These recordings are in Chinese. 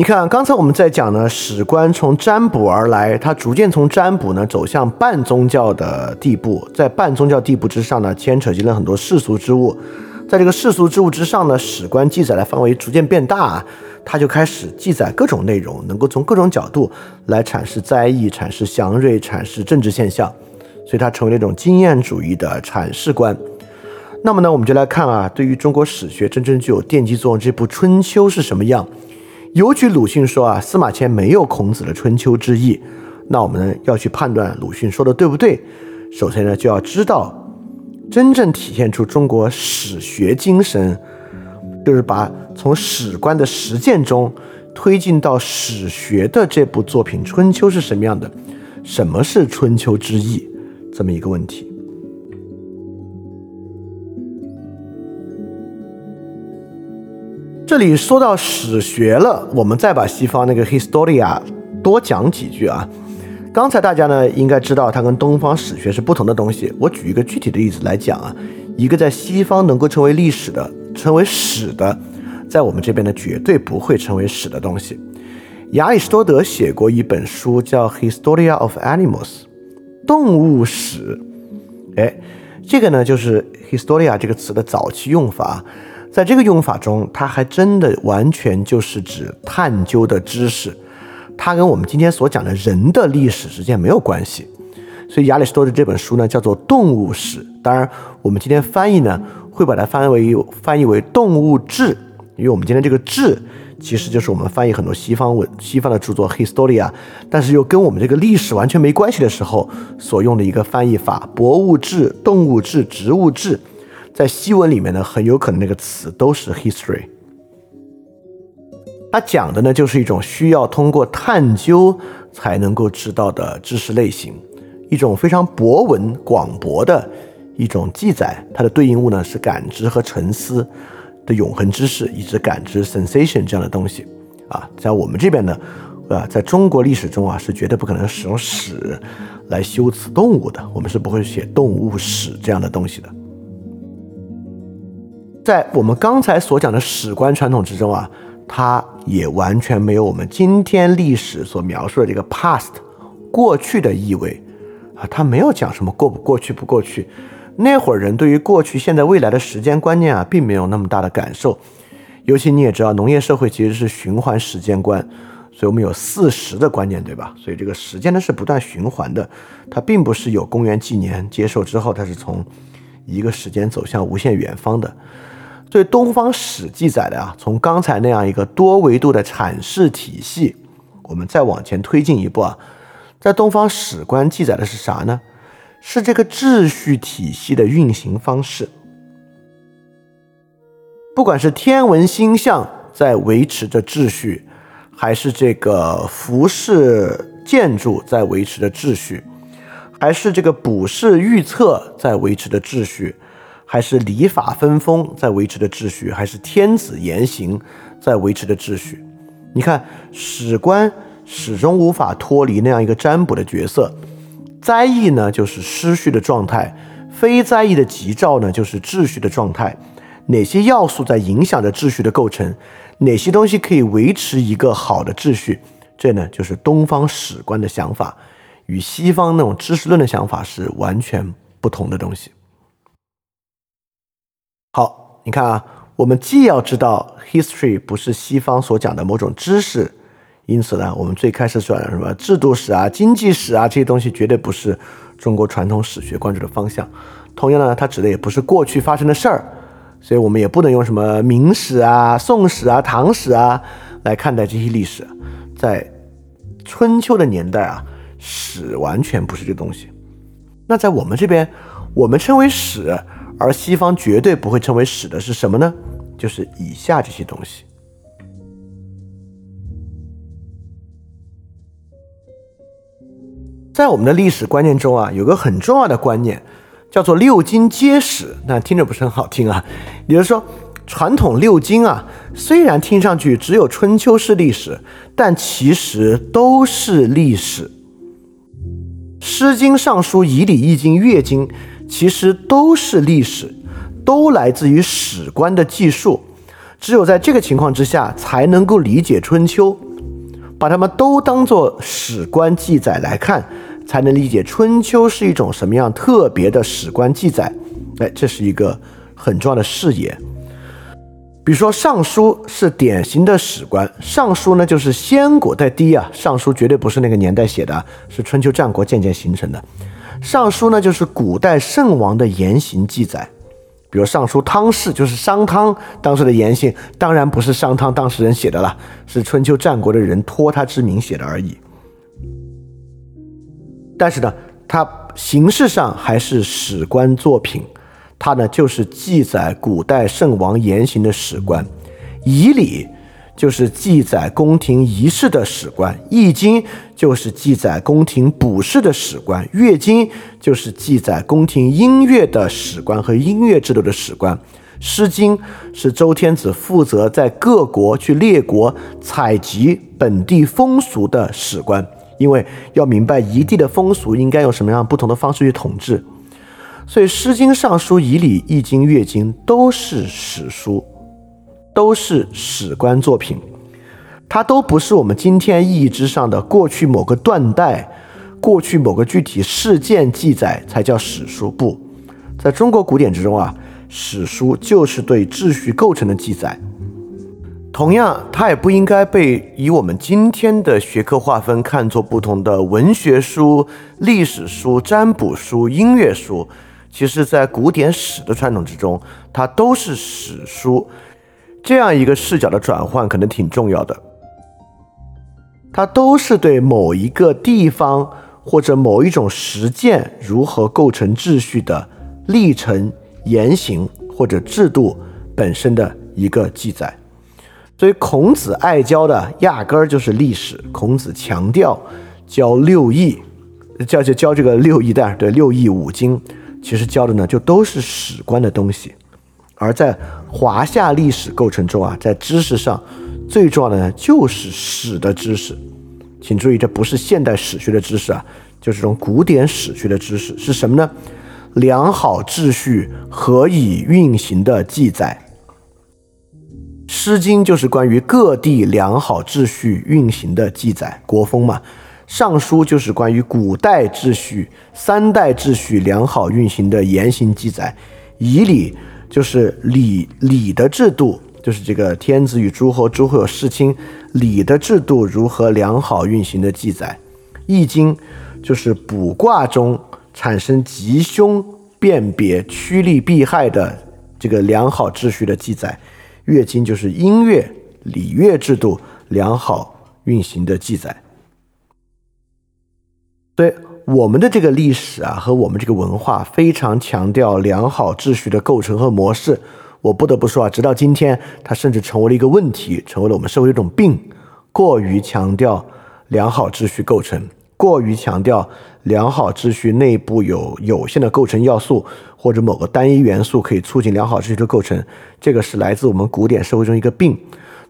你看，刚才我们在讲呢，史官从占卜而来，他逐渐从占卜呢走向半宗教的地步，在半宗教地步之上呢，牵扯进了很多世俗之物，在这个世俗之物之上呢，史官记载的范围逐渐变大，他就开始记载各种内容，能够从各种角度来阐释灾异、阐释祥瑞、阐释政治现象，所以他成为了一种经验主义的阐释观。那么呢，我们就来看啊，对于中国史学真正具有奠基作用这部《春秋》是什么样？尤其鲁迅说啊，司马迁没有孔子的《春秋》之意，那我们要去判断鲁迅说的对不对？首先呢，就要知道真正体现出中国史学精神，就是把从史观的实践中推进到史学的这部作品《春秋》是什么样的？什么是《春秋》之意？这么一个问题。这里说到史学了，我们再把西方那个 historia 多讲几句啊。刚才大家呢应该知道，它跟东方史学是不同的东西。我举一个具体的例子来讲啊，一个在西方能够成为历史的、称为史的，在我们这边呢绝对不会成为史的东西。亚里士多德写过一本书叫《Historia of Animals》，动物史。哎，这个呢就是 historia 这个词的早期用法。在这个用法中，它还真的完全就是指探究的知识，它跟我们今天所讲的人的历史之间没有关系。所以亚里士多德这本书呢叫做动物史，当然我们今天翻译呢会把它翻为翻译为动物志，因为我们今天这个志其实就是我们翻译很多西方文西方的著作 historia，但是又跟我们这个历史完全没关系的时候所用的一个翻译法：博物志、动物志、植物志。在西文里面呢，很有可能那个词都是 history。它讲的呢，就是一种需要通过探究才能够知道的知识类型，一种非常博文广博的一种记载。它的对应物呢是感知和沉思的永恒知识，以及感知 sensation 这样的东西。啊，在我们这边呢，啊，在中国历史中啊，是绝对不可能使用史来修辞动物的，我们是不会写动物史这样的东西的。在我们刚才所讲的史观传统之中啊，它也完全没有我们今天历史所描述的这个 past 过去的意味啊，它没有讲什么过不过去不过去。那会儿人对于过去、现在、未来的时间观念啊，并没有那么大的感受。尤其你也知道，农业社会其实是循环时间观，所以我们有四时的观念，对吧？所以这个时间呢是不断循环的，它并不是有公元纪年接受之后，它是从一个时间走向无限远方的。对东方史记载的啊，从刚才那样一个多维度的阐释体系，我们再往前推进一步啊，在东方史观记载的是啥呢？是这个秩序体系的运行方式。不管是天文星象在维持着秩序，还是这个服饰建筑在维持着秩序，还是这个卜筮预测在维持着秩序。还是礼法分封在维持的秩序，还是天子言行在维持的秩序？你看，史官始终无法脱离那样一个占卜的角色。灾异呢，就是失序的状态；非灾异的吉兆呢，就是秩序的状态。哪些要素在影响着秩序的构成？哪些东西可以维持一个好的秩序？这呢，就是东方史官的想法，与西方那种知识论的想法是完全不同的东西。好，你看啊，我们既要知道 history 不是西方所讲的某种知识，因此呢，我们最开始说的什么制度史啊、经济史啊这些东西，绝对不是中国传统史学关注的方向。同样呢，它指的也不是过去发生的事儿，所以我们也不能用什么明史啊、宋史啊、唐史啊来看待这些历史。在春秋的年代啊，史完全不是这东西。那在我们这边，我们称为史。而西方绝对不会称为史的是什么呢？就是以下这些东西。在我们的历史观念中啊，有个很重要的观念，叫做六经皆史。那听着不是很好听啊。也就是说，传统六经啊，虽然听上去只有春秋是历史，但其实都是历史。《诗经》《尚书》《仪礼》《易经》《乐经》。其实都是历史，都来自于史官的记述。只有在这个情况之下，才能够理解春秋。把它们都当做史官记载来看，才能理解春秋是一种什么样特别的史官记载。哎，这是一个很重要的视野。比如说，《尚书》是典型的史官，《尚书》呢就是先古在第一啊，《尚书》绝对不是那个年代写的，是春秋战国渐渐形成的。《尚书》呢就是古代圣王的言行记载，比如《尚书汤氏》就是商汤当时的言行，当然不是商汤当事人写的了，是春秋战国的人托他之名写的而已。但是呢，它形式上还是史官作品。它呢，就是记载古代圣王言行的史官；《仪礼》就是记载宫廷仪式的史官；《易经》就是记载宫廷卜筮的史官；《乐经》就是记载宫廷音乐的史官和音乐制度的史官；《诗经》是周天子负责在各国去列国采集本地风俗的史官，因为要明白一地的风俗应该用什么样不同的方式去统治。所以，《诗经》《尚书》《仪礼》《易经》《乐经》都是史书，都是史官作品，它都不是我们今天意义之上的过去某个断代、过去某个具体事件记载才叫史书。不，在中国古典之中啊，史书就是对秩序构成的记载。同样，它也不应该被以我们今天的学科划分看作不同的文学书、历史书、占卜书、音乐书。其实，在古典史的传统之中，它都是史书，这样一个视角的转换可能挺重要的。它都是对某一个地方或者某一种实践如何构成秩序的历程、言行或者制度本身的一个记载。所以，孔子爱教的压根儿就是历史。孔子强调教六艺，教就教这个六艺的，对六艺五经。其实教的呢，就都是史观的东西，而在华夏历史构成中啊，在知识上最重要的呢，就是史的知识。请注意，这不是现代史学的知识啊，就是这种古典史学的知识是什么呢？良好秩序何以运行的记载，《诗经》就是关于各地良好秩序运行的记载，国风嘛。尚书就是关于古代秩序、三代秩序良好运行的言行记载，仪礼就是礼礼的制度，就是这个天子与诸侯、诸侯有世卿，礼的制度如何良好运行的记载，易经就是卜卦中产生吉凶辨别、趋利避害的这个良好秩序的记载，乐经就是音乐礼乐制度良好运行的记载。对我们的这个历史啊，和我们这个文化非常强调良好秩序的构成和模式。我不得不说啊，直到今天，它甚至成为了一个问题，成为了我们社会一种病。过于强调良好秩序构成，过于强调良好秩序内部有有限的构成要素，或者某个单一元素可以促进良好秩序的构成，这个是来自我们古典社会中一个病。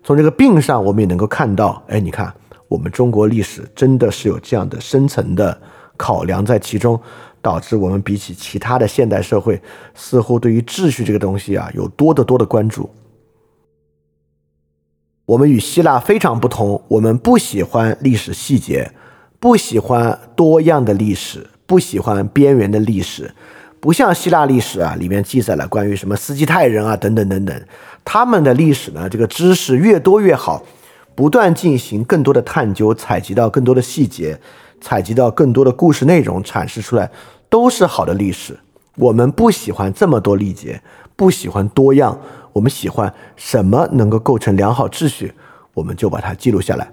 从这个病上，我们也能够看到，哎，你看。我们中国历史真的是有这样的深层的考量在其中，导致我们比起其他的现代社会，似乎对于秩序这个东西啊，有多得多的关注。我们与希腊非常不同，我们不喜欢历史细节，不喜欢多样的历史，不喜欢边缘的历史，不像希腊历史啊，里面记载了关于什么斯基泰人啊等等等等，他们的历史呢，这个知识越多越好。不断进行更多的探究，采集到更多的细节，采集到更多的故事内容，阐释出来都是好的历史。我们不喜欢这么多历节，不喜欢多样，我们喜欢什么能够构成良好秩序，我们就把它记录下来。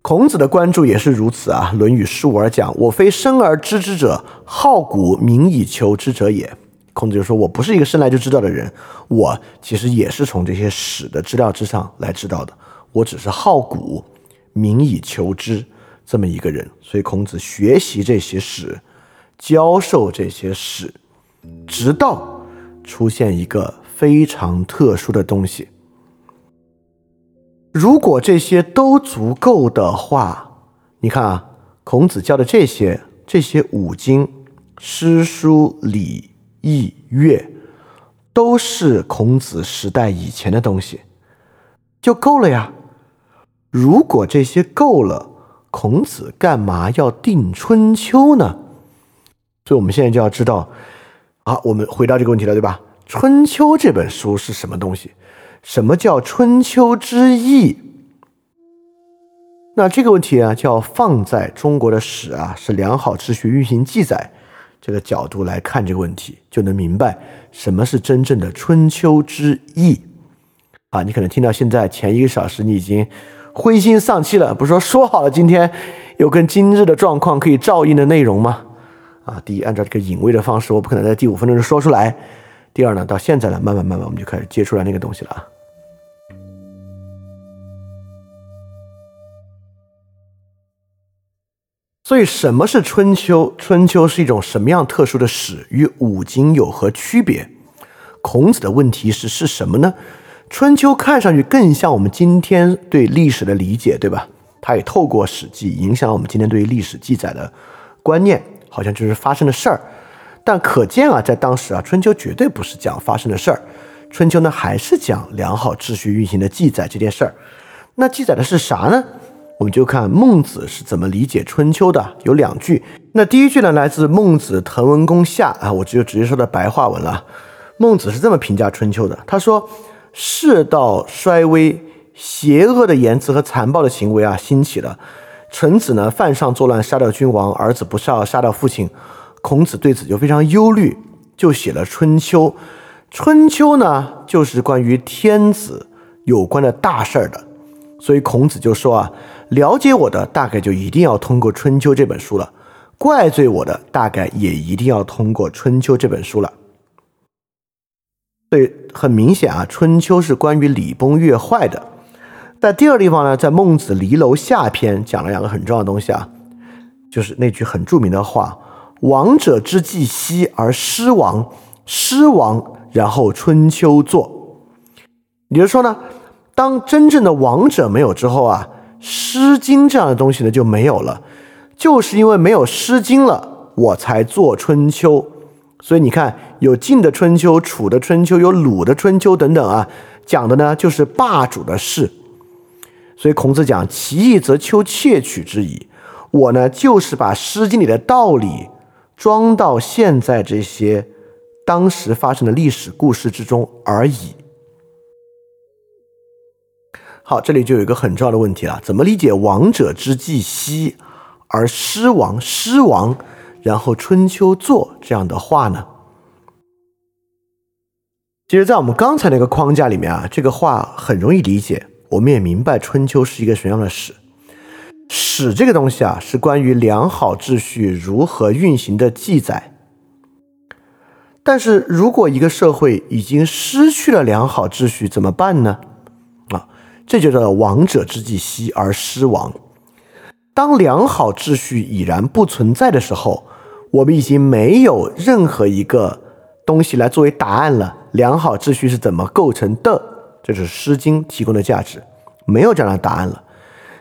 孔子的关注也是如此啊，《论语·述而讲：“我非生而知之者，好古明以求之者也。”孔子就说：“我不是一个生来就知道的人，我其实也是从这些史的资料之上来知道的。我只是好古，民以求之这么一个人。所以孔子学习这些史，教授这些史，直到出现一个非常特殊的东西。如果这些都足够的话，你看啊，孔子教的这些这些五经、诗书礼。”易乐都是孔子时代以前的东西，就够了呀。如果这些够了，孔子干嘛要定春秋呢？所以我们现在就要知道，好，我们回到这个问题了，对吧？春秋这本书是什么东西？什么叫春秋之义？那这个问题啊，就要放在中国的史啊，是良好秩序运行记载这个角度来看这个问题，就能明白什么是真正的春秋之义啊！你可能听到现在前一个小时，你已经灰心丧气了，不是说说好了今天有跟今日的状况可以照应的内容吗？啊，第一，按照这个隐微的方式，我不可能在第五分钟就说出来。第二呢，到现在呢，慢慢慢慢，我们就开始接出来那个东西了啊。所以，什么是春秋？春秋是一种什么样特殊的史？与五经有何区别？孔子的问题是是什么呢？春秋看上去更像我们今天对历史的理解，对吧？它也透过史记影响了我们今天对于历史记载的观念。好像就是发生的事儿，但可见啊，在当时啊，春秋绝对不是讲发生的事儿，春秋呢还是讲良好秩序运行的记载这件事儿。那记载的是啥呢？我们就看孟子是怎么理解春秋的。有两句，那第一句呢来自孟子《滕文公下》啊，我就直接说的白话文了。孟子是这么评价春秋的，他说：“世道衰微，邪恶的言辞和残暴的行为啊兴起了。”臣子呢犯上作乱，杀掉君王；儿子不孝，杀掉父亲。孔子对此就非常忧虑，就写了《春秋》。《春秋》呢，就是关于天子有关的大事儿的。所以孔子就说啊，了解我的大概就一定要通过《春秋》这本书了，怪罪我的大概也一定要通过《春秋》这本书了。所以很明显啊，《春秋》是关于礼崩乐坏的。在第二地方呢，在《孟子离楼下篇》讲了两个很重要的东西啊，就是那句很著名的话：“王者之既息而失亡，失亡然后春秋作。”也就是说呢，当真正的王者没有之后啊，《诗经》这样的东西呢就没有了。就是因为没有《诗经》了，我才做春秋。所以你看，有晋的春秋、楚的春秋、有鲁的春秋等等啊，讲的呢就是霸主的事。所以孔子讲“其义则丘窃取之矣”，我呢就是把《诗经》里的道理装到现在这些当时发生的历史故事之中而已。好，这里就有一个很重要的问题了：怎么理解“王者之既息而失亡，失亡然后春秋作”这样的话呢？其实，在我们刚才那个框架里面啊，这个话很容易理解。我们也明白春秋是一个什么样的史，史这个东西啊，是关于良好秩序如何运行的记载。但是如果一个社会已经失去了良好秩序，怎么办呢？啊，这就叫亡者之既息而失亡。当良好秩序已然不存在的时候，我们已经没有任何一个东西来作为答案了。良好秩序是怎么构成的？这是《诗经》提供的价值，没有这样的答案了。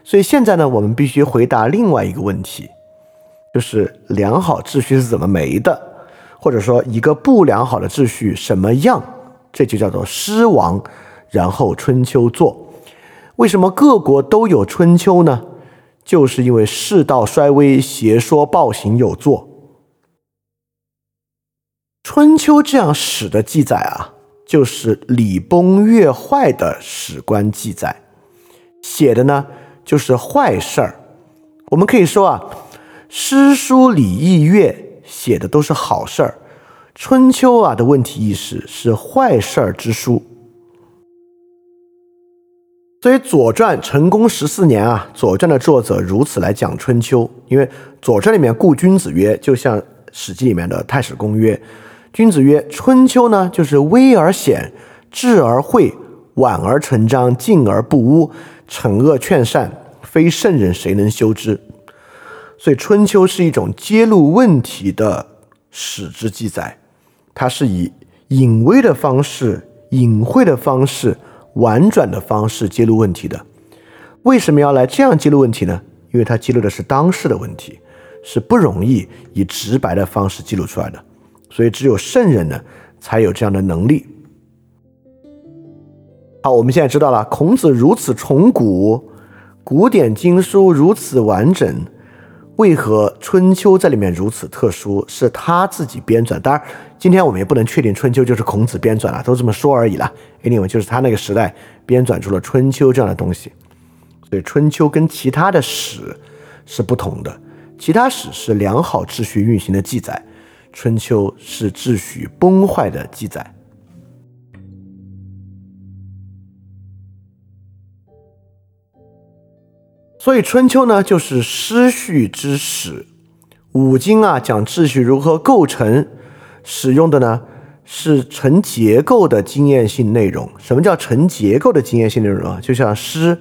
所以现在呢，我们必须回答另外一个问题，就是良好秩序是怎么没的，或者说一个不良好的秩序什么样？这就叫做诗亡，然后春秋作。为什么各国都有春秋呢？就是因为世道衰微，邪说暴行有作。春秋这样史的记载啊。就是礼崩乐坏的史官记载，写的呢就是坏事儿。我们可以说啊，诗书礼义乐写的都是好事儿，春秋啊的问题意识是坏事儿之书。所以《左传》成功十四年啊，《左传》的作者如此来讲春秋，因为《左传》里面故君子曰，就像《史记》里面的太史公曰。君子曰：“春秋呢，就是微而显，智而慧，婉而成章，静而不污，惩恶劝善，非圣人谁能修之？”所以，春秋是一种揭露问题的史之记载，它是以隐微的方式、隐晦的方式、婉转的方式揭露问题的。为什么要来这样揭露问题呢？因为它揭露的是当事的问题，是不容易以直白的方式记录出来的。所以，只有圣人呢，才有这样的能力。好，我们现在知道了，孔子如此崇古，古典经书如此完整，为何春秋在里面如此特殊？是他自己编纂。当然，今天我们也不能确定春秋就是孔子编纂了，都这么说而已了。Anyway，就是他那个时代编纂出了春秋这样的东西。所以，春秋跟其他的史是不同的。其他史是良好秩序运行的记载，春秋是秩序崩坏的记载。所以，春秋呢就是失序之始。五经啊讲秩序如何构成，使用的呢是成结构的经验性内容。什么叫成结构的经验性内容啊？就像诗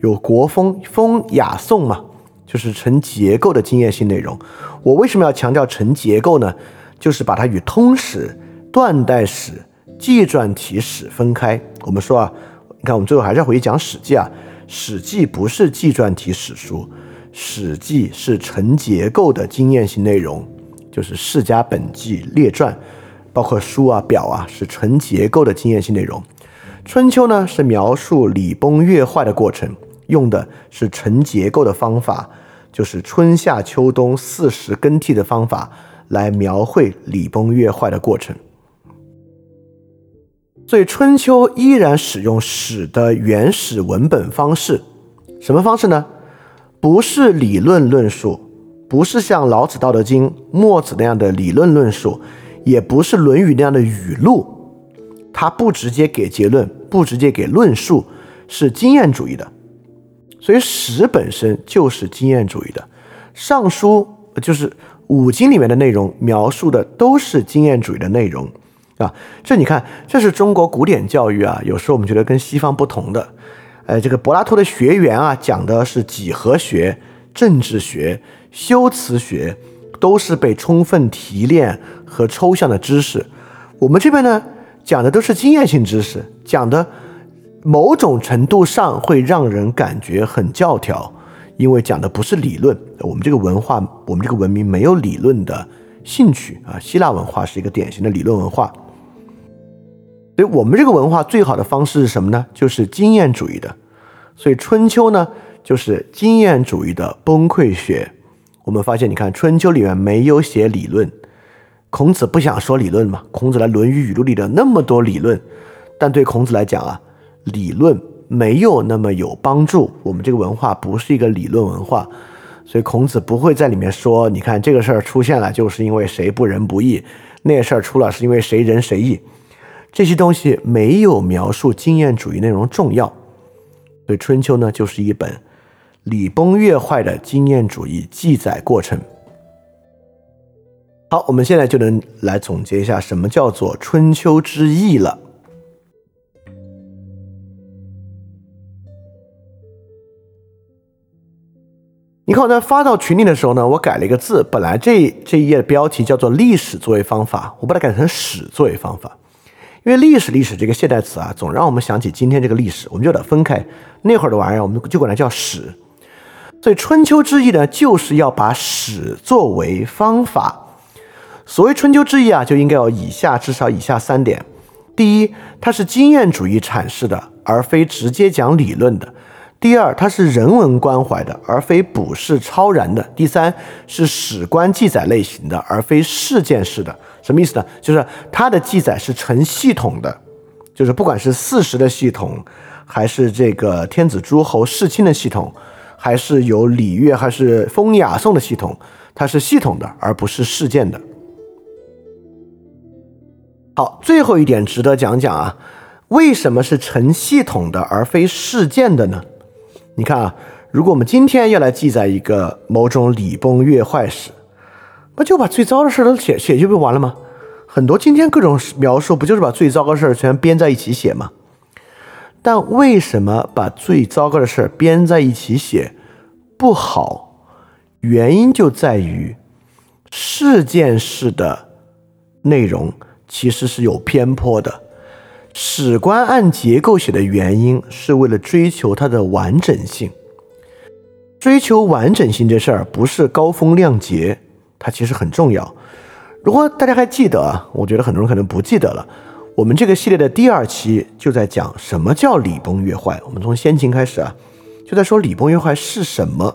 有国风、风雅颂嘛。就是成结构的经验性内容。我为什么要强调成结构呢？就是把它与通史、断代史、纪传体史分开。我们说啊，你看我们最后还是要回去讲《史记》啊，《史记》不是纪传体史书，《史记》是成结构的经验性内容，就是世家本纪、列传，包括书啊、表啊，是成结构的经验性内容。《春秋》呢，是描述礼崩乐坏的过程，用的是成结构的方法。就是春夏秋冬四时更替的方法来描绘礼崩乐坏的过程，所以春秋依然使用史的原始文本方式，什么方式呢？不是理论论述，不是像老子《道德经》、墨子那样的理论论述，也不是《论语》那样的语录，它不直接给结论，不直接给论述，是经验主义的。所以史本身就是经验主义的，《尚书》就是五经里面的内容，描述的都是经验主义的内容啊。这你看，这是中国古典教育啊，有时候我们觉得跟西方不同的。呃，这个柏拉图的学员啊，讲的是几何学、政治学、修辞学，都是被充分提炼和抽象的知识。我们这边呢，讲的都是经验性知识，讲的。某种程度上会让人感觉很教条，因为讲的不是理论。我们这个文化，我们这个文明没有理论的兴趣啊。希腊文化是一个典型的理论文化，所以我们这个文化最好的方式是什么呢？就是经验主义的。所以春秋呢，就是经验主义的崩溃学。我们发现，你看春秋里面没有写理论，孔子不想说理论嘛。孔子来《论语语录》里的那么多理论，但对孔子来讲啊。理论没有那么有帮助，我们这个文化不是一个理论文化，所以孔子不会在里面说，你看这个事儿出现了，就是因为谁不仁不义；那事儿出了，是因为谁仁谁义。这些东西没有描述经验主义内容重要，所以《春秋》呢就是一本礼崩乐坏的经验主义记载过程。好，我们现在就能来总结一下什么叫做《春秋之义》了。你看我在发到群里的时候呢，我改了一个字。本来这这一页的标题叫做“历史作为方法”，我把它改成“史作为方法”。因为“历史”“历史”这个现代词啊，总让我们想起今天这个历史，我们就得分开。那会儿的玩意儿，我们就管它叫“史”。所以《春秋之义》呢，就是要把史作为方法。所谓《春秋之义》啊，就应该有以下至少以下三点：第一，它是经验主义阐释的，而非直接讲理论的。第二，它是人文关怀的，而非卜筮超然的。第三，是史官记载类型的，而非事件式的。什么意思呢？就是它的记载是成系统的，就是不管是四时的系统，还是这个天子诸侯世卿的系统，还是有礼乐，还是风雅颂的系统，它是系统的，而不是事件的。好，最后一点值得讲讲啊，为什么是成系统的，而非事件的呢？你看啊，如果我们今天要来记载一个某种礼崩乐坏史，不就把最糟的事都写写就不完了吗？很多今天各种描述不就是把最糟糕的事全编在一起写吗？但为什么把最糟糕的事编在一起写不好？原因就在于事件式的内容其实是有偏颇的。史官按结构写的原因，是为了追求它的完整性。追求完整性这事儿不是高风亮节，它其实很重要。如果大家还记得啊，我觉得很多人可能不记得了。我们这个系列的第二期就在讲什么叫礼崩乐坏。我们从先秦开始啊，就就在说礼崩乐坏是什么。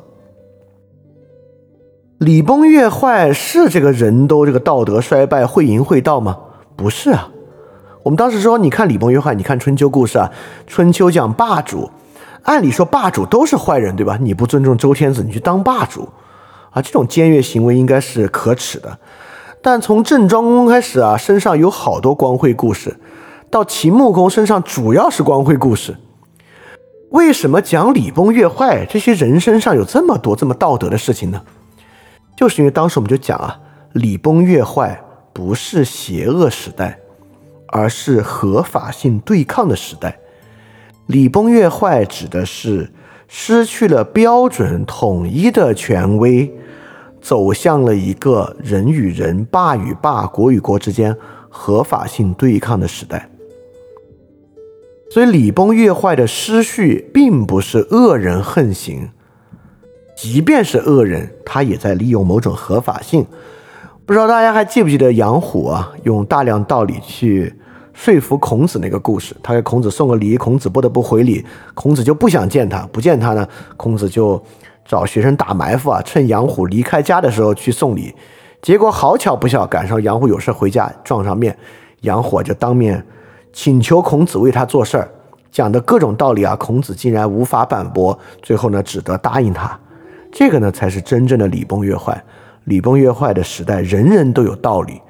礼崩乐坏是这个人都这个道德衰败、会淫会道吗？不是啊。我们当时说，你看礼崩乐坏，你看春秋故事啊，春秋讲霸主，按理说霸主都是坏人，对吧？你不尊重周天子，你去当霸主啊，这种僭越行为应该是可耻的。但从郑庄公开始啊，身上有好多光辉故事，到秦穆公身上主要是光辉故事。为什么讲礼崩乐坏，这些人身上有这么多这么道德的事情呢？就是因为当时我们就讲啊，礼崩乐坏不是邪恶时代。而是合法性对抗的时代，礼崩乐坏指的是失去了标准统一的权威，走向了一个人与人、霸与霸、国与国之间合法性对抗的时代。所以，礼崩乐坏的失序，并不是恶人横行，即便是恶人，他也在利用某种合法性。不知道大家还记不记得杨虎啊，用大量道理去说服孔子那个故事。他给孔子送个礼，孔子不得不回礼，孔子就不想见他，不见他呢，孔子就找学生打埋伏啊，趁杨虎离开家的时候去送礼。结果好巧不巧，赶上杨虎有事回家，撞上面，杨虎就当面请求孔子为他做事儿，讲的各种道理啊，孔子竟然无法反驳，最后呢，只得答应他。这个呢，才是真正的礼崩乐坏。礼崩乐坏的时代，人人都有道理，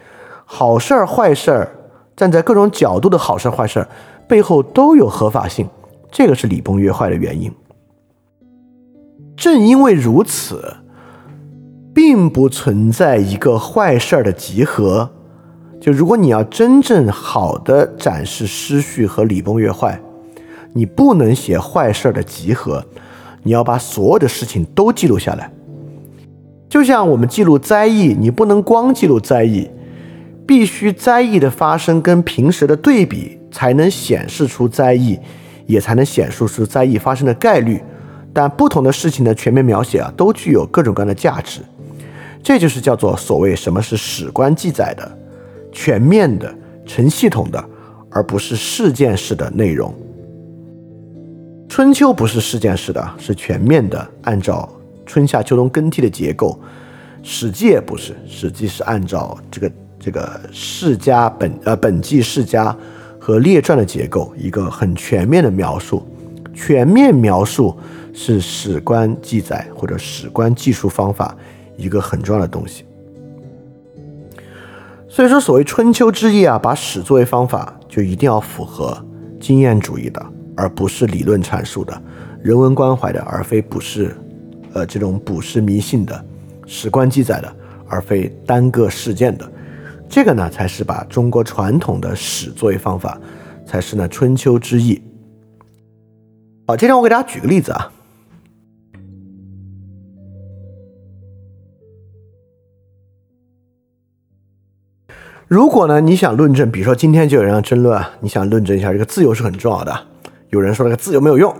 好事儿、坏事儿，站在各种角度的好事儿、坏事儿背后都有合法性，这个是礼崩乐坏的原因。正因为如此，并不存在一个坏事儿的集合。就如果你要真正好的展示失序和礼崩乐坏，你不能写坏事儿的集合，你要把所有的事情都记录下来。就像我们记录灾异，你不能光记录灾异，必须灾异的发生跟平时的对比，才能显示出灾异，也才能显示出灾异发生的概率。但不同的事情的全面描写啊，都具有各种各样的价值。这就是叫做所谓什么是史官记载的，全面的、成系统的，而不是事件式的内容。春秋不是事件式的，是全面的，按照。春夏秋冬更替的结构，《史记》也不是，《史记》是按照这个这个世家本呃本纪世家和列传的结构，一个很全面的描述。全面描述是史官记载或者史官记述方法一个很重要的东西。所以说，所谓春秋之义啊，把史作为方法，就一定要符合经验主义的，而不是理论阐述的，人文关怀的，而非不是。呃，这种捕食迷信的史官记载的，而非单个事件的，这个呢，才是把中国传统的史作为方法，才是呢春秋之意。好，今天我给大家举个例子啊。如果呢，你想论证，比如说今天就有人要争论啊，你想论证一下这个自由是很重要的，有人说这个自由没有用。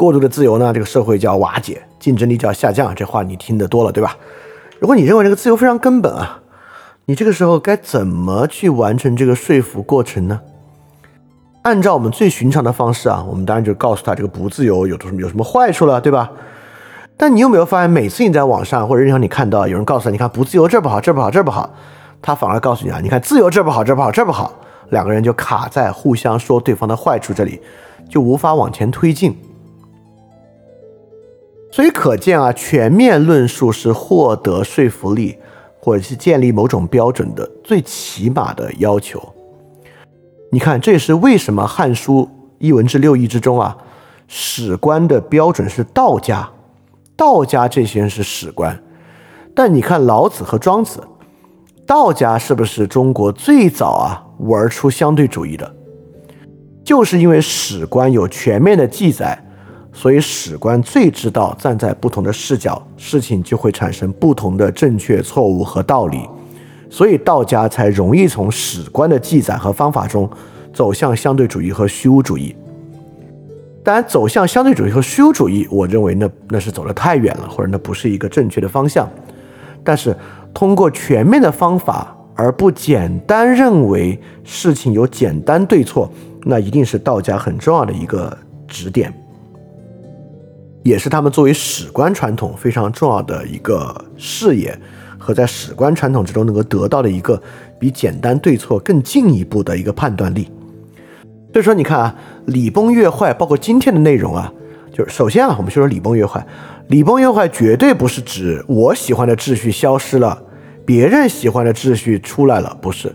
过度的自由呢，这个社会就要瓦解，竞争力就要下降。这话你听得多了，对吧？如果你认为这个自由非常根本啊，你这个时候该怎么去完成这个说服过程呢？按照我们最寻常的方式啊，我们当然就告诉他这个不自由有什么有什么坏处了，对吧？但你有没有发现，每次你在网上或者任何你看到有人告诉他，你看不自由这不好，这不好，这不好，他反而告诉你啊，你看自由这不好，这不好，这不好，两个人就卡在互相说对方的坏处这里，就无法往前推进。所以可见啊，全面论述是获得说服力，或者是建立某种标准的最起码的要求。你看，这也是为什么《汉书·艺文志六艺》之中啊，史官的标准是道家，道家这些人是史官。但你看老子和庄子，道家是不是中国最早啊玩出相对主义的？就是因为史官有全面的记载。所以史官最知道站在不同的视角，事情就会产生不同的正确、错误和道理。所以道家才容易从史官的记载和方法中走向相对主义和虚无主义。当然，走向相对主义和虚无主义，我认为那那是走得太远了，或者那不是一个正确的方向。但是通过全面的方法，而不简单认为事情有简单对错，那一定是道家很重要的一个指点。也是他们作为史观传统非常重要的一个视野和在史观传统之中能够得到的一个比简单对错更进一步的一个判断力。所以说，你看啊，礼崩乐坏，包括今天的内容啊，就是首先啊，我们就说礼崩乐坏，礼崩乐坏绝对不是指我喜欢的秩序消失了，别人喜欢的秩序出来了，不是。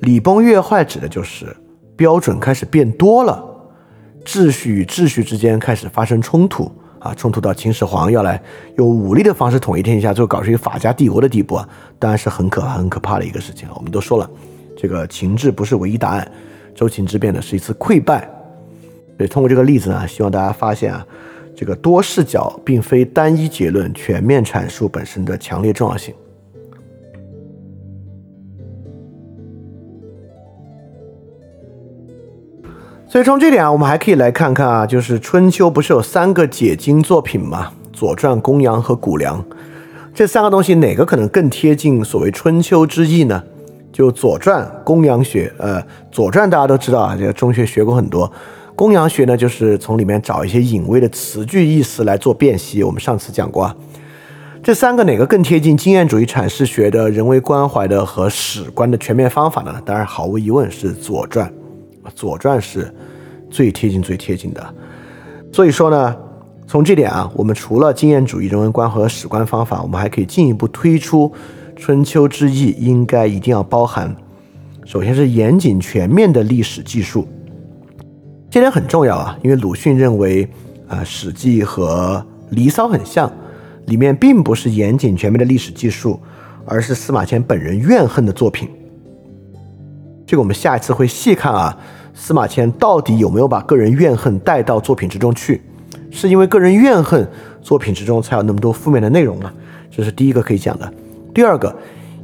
礼崩乐坏指的就是标准开始变多了，秩序与秩序之间开始发生冲突啊，冲突到秦始皇要来用武力的方式统一天下，最后搞出一个法家帝国的地步啊，当然是很可怕、很可怕的一个事情我们都说了，这个秦制不是唯一答案，周秦之变呢是一次溃败。所以通过这个例子呢，希望大家发现啊，这个多视角并非单一结论全面阐述本身的强烈重要性。所以从这点啊，我们还可以来看看啊，就是春秋不是有三个解经作品吗？《左传》《公羊》和《谷梁》这三个东西，哪个可能更贴近所谓春秋之意呢？就《左传》《公羊学》。呃，《左传》大家都知道啊，这个中学学过很多。《公羊学》呢，就是从里面找一些隐微的词句意思来做辨析。我们上次讲过啊，这三个哪个更贴近经验主义阐释学的人为关怀的和史观的全面方法呢？当然，毫无疑问是《左传》。《左传》是最贴近、最贴近的，所以说呢，从这点啊，我们除了经验主义人文观和史观方法，我们还可以进一步推出《春秋之义》应该一定要包含，首先是严谨全面的历史记述，这点很重要啊，因为鲁迅认为啊，《史记》和《离骚》很像，里面并不是严谨全面的历史记述，而是司马迁本人怨恨的作品。这个我们下一次会细看啊，司马迁到底有没有把个人怨恨带到作品之中去？是因为个人怨恨作品之中才有那么多负面的内容吗？这是第一个可以讲的。第二个，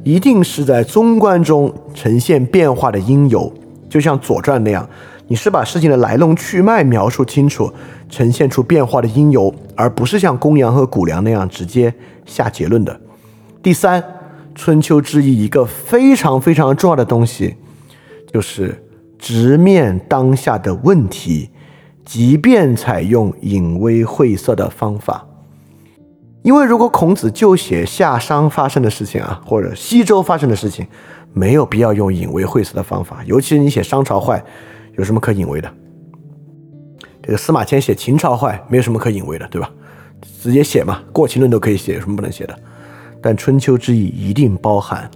一定是在综观中呈现变化的因由，就像《左传》那样，你是把事情的来龙去脉描述清楚，呈现出变化的因由，而不是像公羊和谷梁那样直接下结论的。第三，《春秋之义》一个非常非常重要的东西。就是直面当下的问题，即便采用隐微晦涩的方法。因为如果孔子就写夏商发生的事情啊，或者西周发生的事情，没有必要用隐微晦涩的方法。尤其是你写商朝坏，有什么可隐微的？这个司马迁写秦朝坏，没有什么可隐微的，对吧？直接写嘛，过秦论都可以写，有什么不能写的？但春秋之意一定包含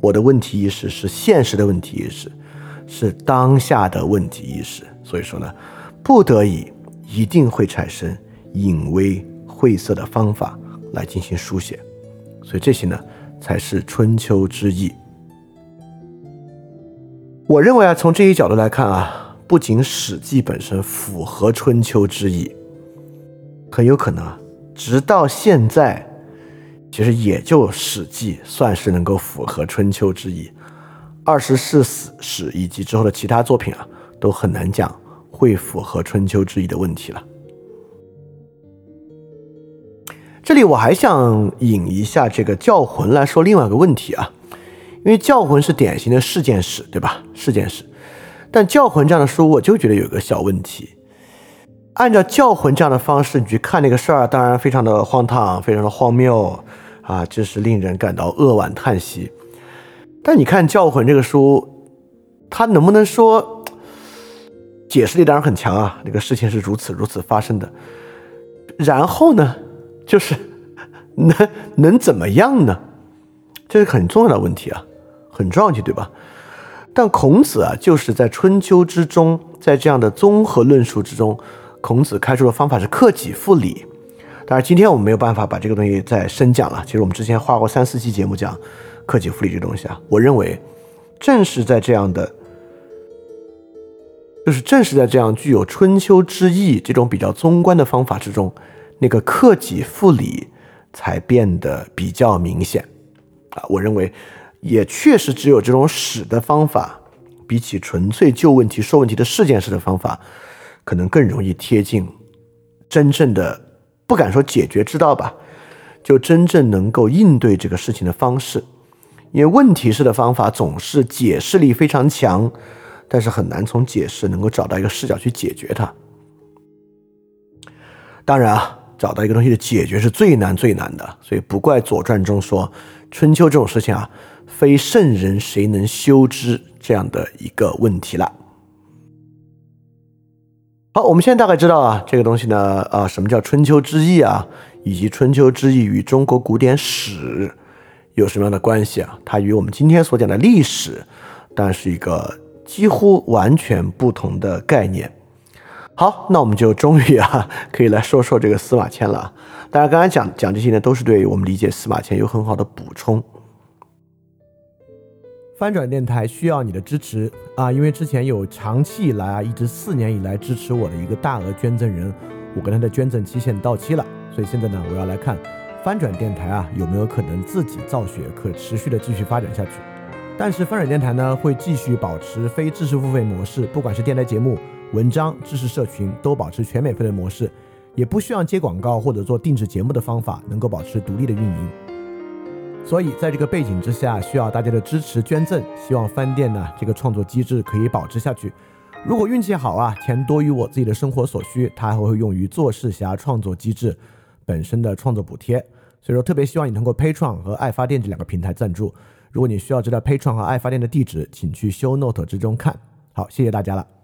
我的问题意识是现实的问题意识。是当下的问题意识，所以说呢，不得已一定会产生隐微晦涩的方法来进行书写，所以这些呢才是春秋之意。我认为啊，从这一角度来看啊，不仅《史记》本身符合春秋之意，很有可能啊，直到现在，其实也就《史记》算是能够符合春秋之意。二十四史史以及之后的其他作品啊，都很难讲会符合春秋之意的问题了。这里我还想引一下这个教魂来说另外一个问题啊，因为教魂是典型的事件史，对吧？事件史，但教魂这样的书，我就觉得有个小问题。按照教魂这样的方式，你去看那个事儿，当然非常的荒唐，非常的荒谬啊，这是令人感到扼腕叹息。但你看《教魂》这个书，它能不能说解释力当然很强啊？那个事情是如此如此发生的，然后呢，就是 能能怎么样呢？这是很重要的问题啊，很重要问题，对吧？但孔子啊，就是在春秋之中，在这样的综合论述之中，孔子开出的方法是克己复礼。当然，今天我们没有办法把这个东西再深讲了。其实我们之前花过三四期节目讲。克己复礼这东西啊，我认为，正是在这样的，就是正是在这样具有春秋之意这种比较宗观的方法之中，那个克己复礼才变得比较明显啊。我认为，也确实只有这种史的方法，比起纯粹就问题说问题的事件式的方法，可能更容易贴近真正的，不敢说解决之道吧，就真正能够应对这个事情的方式。因为问题式的方法总是解释力非常强，但是很难从解释能够找到一个视角去解决它。当然啊，找到一个东西的解决是最难最难的，所以不怪《左传》中说春秋这种事情啊，非圣人谁能修之这样的一个问题了。好，我们现在大概知道啊，这个东西呢，啊，什么叫春秋之义啊，以及春秋之义与中国古典史有什么样的关系啊？它与我们今天所讲的历史，当然是一个几乎完全不同的概念。好，那我们就终于啊，可以来说说这个司马迁了。当然，刚才讲讲这些呢，都是对我们理解司马迁有很好的补充。翻转电台需要你的支持啊！因为之前有长期以来啊，一直四年以来支持我的一个大额捐赠人，我跟他的捐赠期限到期了，所以现在呢，我要来看翻转电台啊有没有可能自己造血，可持续的继续发展下去。但是翻转电台呢会继续保持非知识付费模式，不管是电台节目、文章、知识社群，都保持全免费的模式，也不需要接广告或者做定制节目的方法，能够保持独立的运营。所以，在这个背景之下，需要大家的支持捐赠。希望翻店呢这个创作机制可以保持下去。如果运气好啊，钱多于我自己的生活所需，它还会用于做事侠创作机制本身的创作补贴。所以说，特别希望你通过 Patreon 和爱发电这两个平台赞助。如果你需要知道 Patreon 和爱发电的地址，请去修 Note 之中看。好，谢谢大家了。